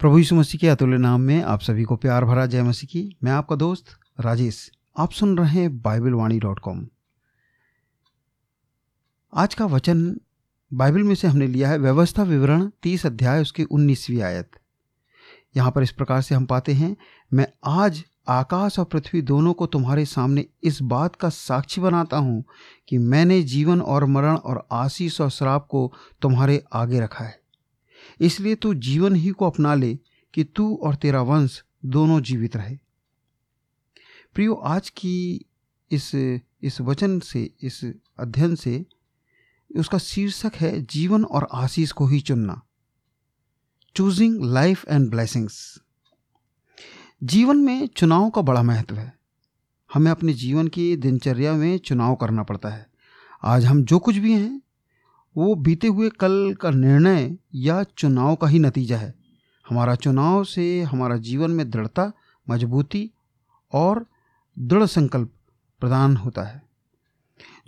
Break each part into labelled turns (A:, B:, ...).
A: प्रभु यीशु मसीह के अतुल्य नाम में आप सभी को प्यार भरा जय मसीह की। मैं आपका दोस्त राजेश। आप सुन रहे हैं बाइबल वाणी डॉट कॉम। आज का वचन बाइबल में से हमने लिया है व्यवस्था विवरण तीस अध्याय उसकी उन्नीसवीं आयत। यहाँ पर इस प्रकार से हम पाते हैं, मैं आज आकाश और पृथ्वी दोनों को तुम्हारे सामने इस बात का साक्षी बनाता हूँ कि मैंने जीवन और मरण और आशीष और श्राप को तुम्हारे आगे रखा है। इसलिए तू जीवन ही को अपना ले कि तू और तेरा वंश दोनों जीवित रहे। प्रियो, आज की इस इस वचन से, इस अध्ययन से उसका शीर्षक है जीवन और आशीष को ही चुनना। चूजिंग लाइफ एंड ब्लेसिंग्स जीवन में चुनाव का बड़ा महत्व है। हमें अपने जीवन की दिनचर्या में चुनाव करना पड़ता है। आज हम जो कुछ भी हैं वो बीते हुए कल का निर्णय या चुनाव का ही नतीजा है। हमारा चुनाव से हमारा जीवन में दृढ़ता, मजबूती और दृढ़ संकल्प प्रदान होता है,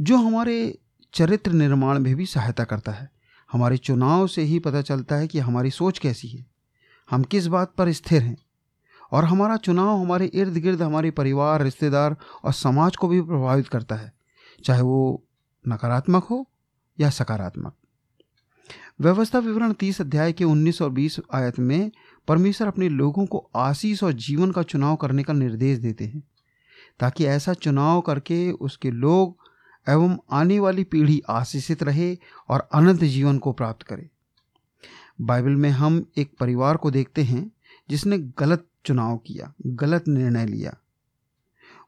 A: जो हमारे चरित्र निर्माण में भी सहायता करता है। हमारे चुनाव से ही पता चलता है कि हमारी सोच कैसी है, हम किस बात पर स्थिर हैं, और हमारा चुनाव हमारे इर्द गिर्द हमारे परिवार, रिश्तेदार और समाज को भी प्रभावित करता है, चाहे वो नकारात्मक हो या सकारात्मक। व्यवस्था विवरण तीस अध्याय के 19 और 20 आयत में परमेश्वर अपने लोगों को आशीष और जीवन का चुनाव करने का निर्देश देते हैं, ताकि ऐसा चुनाव करके उसके लोग एवं आने वाली पीढ़ी आशीषित रहे और अनंत जीवन को प्राप्त करे। बाइबल में हम एक परिवार को देखते हैं, जिसने गलत चुनाव किया, गलत निर्णय लिया।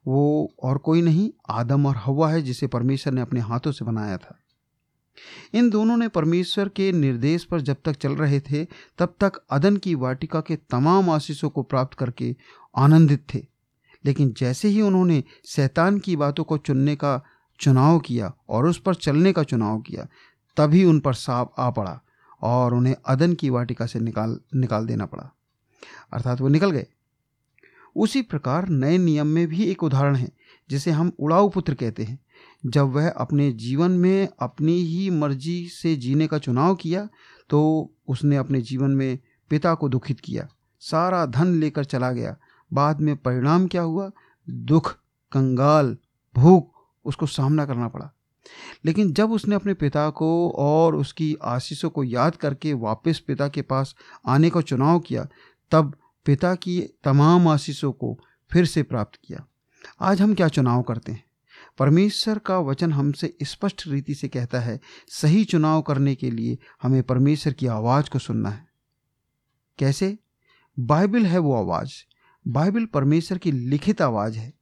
A: वो और कोई नहीं, आदम और हवा है, जिसे परमेश्वर ने अपने हाथों से बनाया था। इन दोनों ने परमेश्वर के निर्देश पर जब तक चल रहे थे, तब तक अदन की वाटिका के तमाम आशीषों को प्राप्त करके आनंदित थे। लेकिन जैसे ही उन्होंने शैतान की बातों को चुनने का चुनाव किया और उस पर चलने का चुनाव किया, तभी उन पर सांप आ पड़ा और उन्हें अदन की वाटिका से निकाल निकाल देना पड़ा। अर्थात वो निकल गए। उसी प्रकार नए नियम में भी एक उदाहरण है, जिसे हम उड़ाऊ पुत्र कहते हैं। जब वह अपने जीवन में अपनी ही मर्ज़ी से जीने का चुनाव किया तो उसने अपने जीवन में पिता को दुखित किया। सारा धन लेकर चला गया। बाद में परिणाम क्या हुआ? दुख, कंगाल, भूख, उसको सामना करना पड़ा। लेकिन जब उसने अपने पिता को और उसकी आशीषों को याद करके वापस पिता के पास आने का चुनाव किया, तब पिता की तमाम आशीषों को फिर से प्राप्त किया। आज हम क्या चुनाव करते हैं? परमेश्वर का वचन हमसे स्पष्ट रीति से कहता है, सही चुनाव करने के लिए हमें परमेश्वर की आवाज़ को सुनना है। कैसे? बाइबल है वो आवाज़। बाइबल परमेश्वर की लिखित आवाज़ है।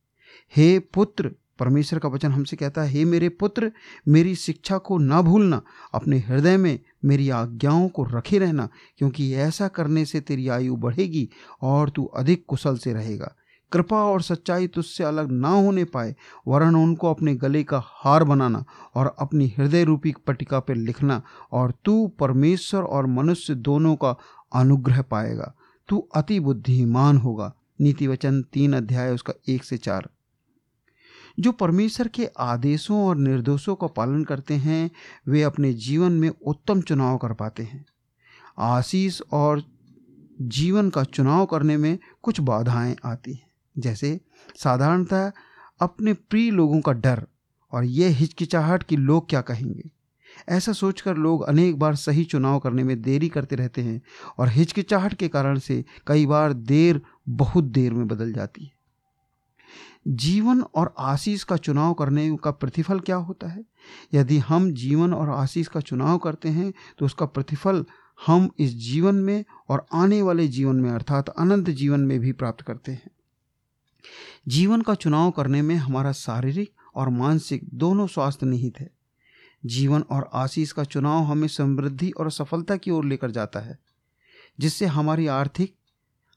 A: हे पुत्र परमेश्वर का वचन हमसे कहता है, हे मेरे पुत्र, मेरी शिक्षा को ना भूलना, अपने हृदय में मेरी आज्ञाओं को रखे रहना, क्योंकि ऐसा करने से तेरी आयु बढ़ेगी और तू अधिक कुशल से रहेगा। कृपा और सच्चाई तुझसे अलग ना होने पाए, वरन उनको अपने गले का हार बनाना और अपनी हृदय रूपी पटिका पर लिखना, और तू परमेश्वर और मनुष्य दोनों का अनुग्रह पाएगा। तू अति बुद्धिमान होगा। नीति वचन तीन अध्याय, उसका एक से चार। जो परमेश्वर के आदेशों और निर्देशों का पालन करते हैं, वे अपने जीवन में उत्तम चुनाव कर पाते हैं। आशीष और जीवन का चुनाव करने में कुछ बाधाएँ आती हैं। जैसे साधारणतः अपने प्रिय लोगों का डर और यह हिचकिचाहट कि लोग क्या कहेंगे। ऐसा सोचकर लोग अनेक बार सही चुनाव करने में देरी करते रहते हैं और हिचकिचाहट के कारण से कई बार देर बहुत देर में बदल जाती है। जीवन और आशीष का चुनाव करने का प्रतिफल क्या होता है? यदि हम जीवन और आशीष का चुनाव करते हैं तो उसका प्रतिफल हम इस जीवन में और आने वाले जीवन में, अर्थात अनंत जीवन में भी प्राप्त करते हैं। जीवन का चुनाव करने में हमारा शारीरिक और मानसिक दोनों स्वास्थ्य निहित है। जीवन और आशीष का चुनाव हमें समृद्धि और सफलता की ओर लेकर जाता है, जिससे हमारी आर्थिक,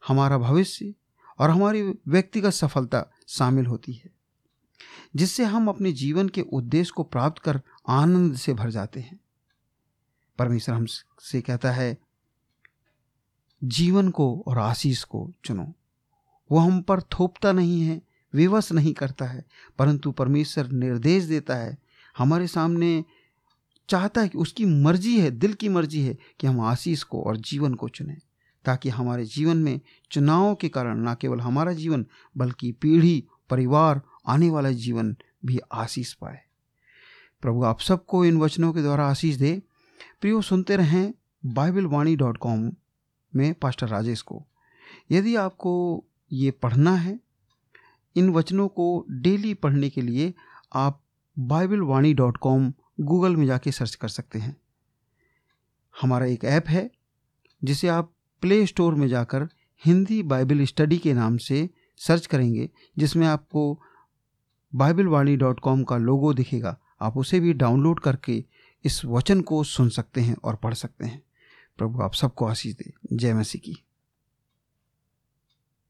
A: हमारा भविष्य और हमारी व्यक्तिगत सफलता शामिल होती है, जिससे हम अपने जीवन के उद्देश्य को प्राप्त कर आनंद से भर जाते हैं। परमेश्वर हमसे कहता है, जीवन को और आशीष को चुनो। वो हम पर थोपता नहीं है, विवश नहीं करता है, परंतु परमेश्वर निर्देश देता है, हमारे सामने चाहता है कि उसकी मर्ज़ी है, दिल की मर्ज़ी है कि हम आशीष को और जीवन को चुनें। ताकि हमारे जीवन में चुनावों के कारण न केवल हमारा जीवन, बल्कि पीढ़ी, परिवार, आने वाला जीवन भी आशीष पाए। प्रभु, आप सबको इन वचनों के द्वारा आशीष दे। प्रियो, सुनते रहें बाइबल वाणी डॉट कॉम में पास्टर राजेश को। यदि आपको ये पढ़ना है, इन वचनों को डेली पढ़ने के लिए आप Bible Vani dot com Google में जाके सर्च कर सकते हैं। हमारा एक ऐप है, जिसे आप प्ले स्टोर में जाकर हिंदी बाइबल स्टडी के नाम से सर्च करेंगे, जिसमें आपको बाइबल वाणी डॉट कॉम का लोगो दिखेगा। आप उसे भी डाउनलोड करके इस वचन को सुन सकते हैं और पढ़ सकते हैं। प्रभु आप सबको आशीष दे। जय मसीह की।